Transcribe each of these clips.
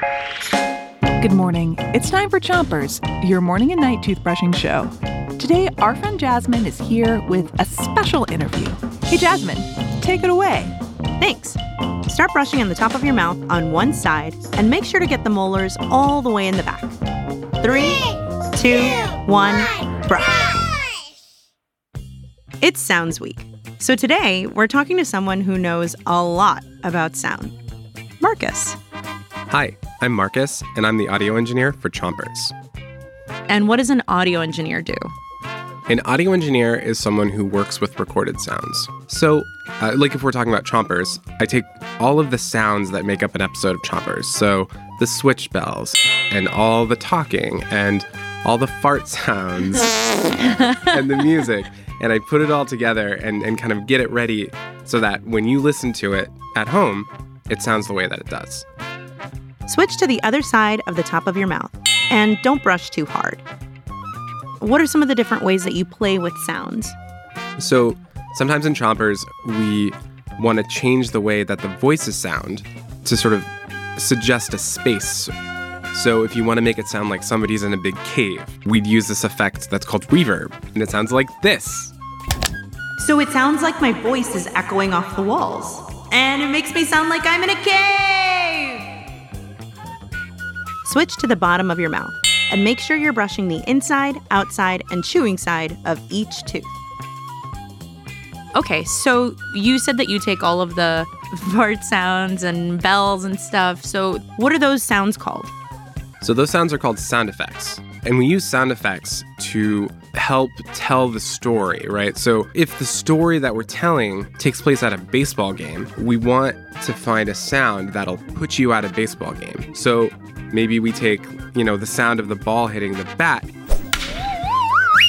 Good morning. It's time for Chompers, your morning and night toothbrushing show. Today, our friend Jasmine is here with a special interview. Hey, Jasmine, take it away. Thanks. Start brushing on the top of your mouth on one side and make sure to get the molars all the way in the back. Three, two, one, brush. It's Sounds Week. So today, we're talking to someone who knows a lot about sound Marcus. Hi, I'm Marcus, and I'm the audio engineer for Chompers. And what does an audio engineer do? An audio engineer is someone who works with recorded sounds. So, uh, like if we're talking about Chompers, I take all of the sounds that make up an episode of Chompers. So, the switch bells, and all the talking, and all the fart sounds, and the music, and I put it all together and, and kind of get it ready so that when you listen to it at home, it sounds the way that it does. Switch to the other side of the top of your mouth and don't brush too hard. What are some of the different ways that you play with sounds? So sometimes in chompers, we want to change the way that the voices sound to sort of suggest a space. So if you want to make it sound like somebody's in a big cave, we'd use this effect that's called reverb, and it sounds like this. So it sounds like my voice is echoing off the walls, and it makes me sound like I'm in a cave! Switch to the bottom of your mouth and make sure you're brushing the inside, outside, and chewing side of each tooth. Okay, so you said that you take all of the fart sounds and bells and stuff. So, what are those sounds called? So those sounds are called sound effects. And we use sound effects to help tell the story, right? So if the story that we're telling takes place at a baseball game, we want to find a sound that'll put you at a baseball game. So maybe we take, you know, the sound of the ball hitting the bat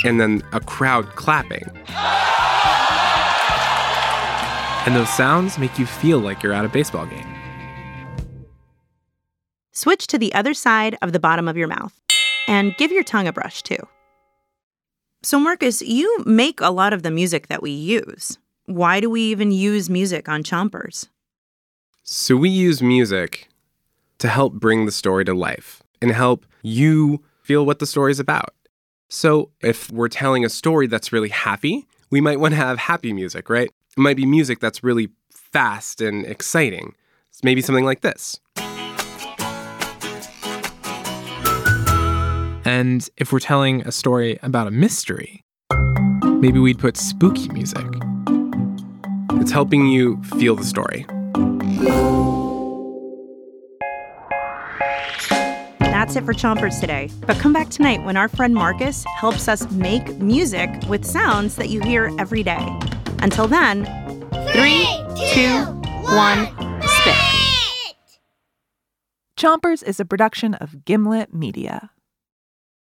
and then a crowd clapping. And those sounds make you feel like you're at a baseball game. Switch to the other side of the bottom of your mouth and give your tongue a brush too. So, Marcus, you make a lot of the music that we use. Why do we even use music on Chompers? So, we use music to help bring the story to life and help you feel what the story's about. So, if we're telling a story that's really happy, we might want to have happy music, right? It might be music that's really fast and exciting. It's maybe something like this. And if we're telling a story about a mystery, maybe we'd put spooky music. It's helping you feel the story. That's it for Chompers today. But come back tonight when our friend Marcus helps us make music with sounds that you hear every day. Until then, three, two, one, spit. Chompers is a production of Gimlet Media.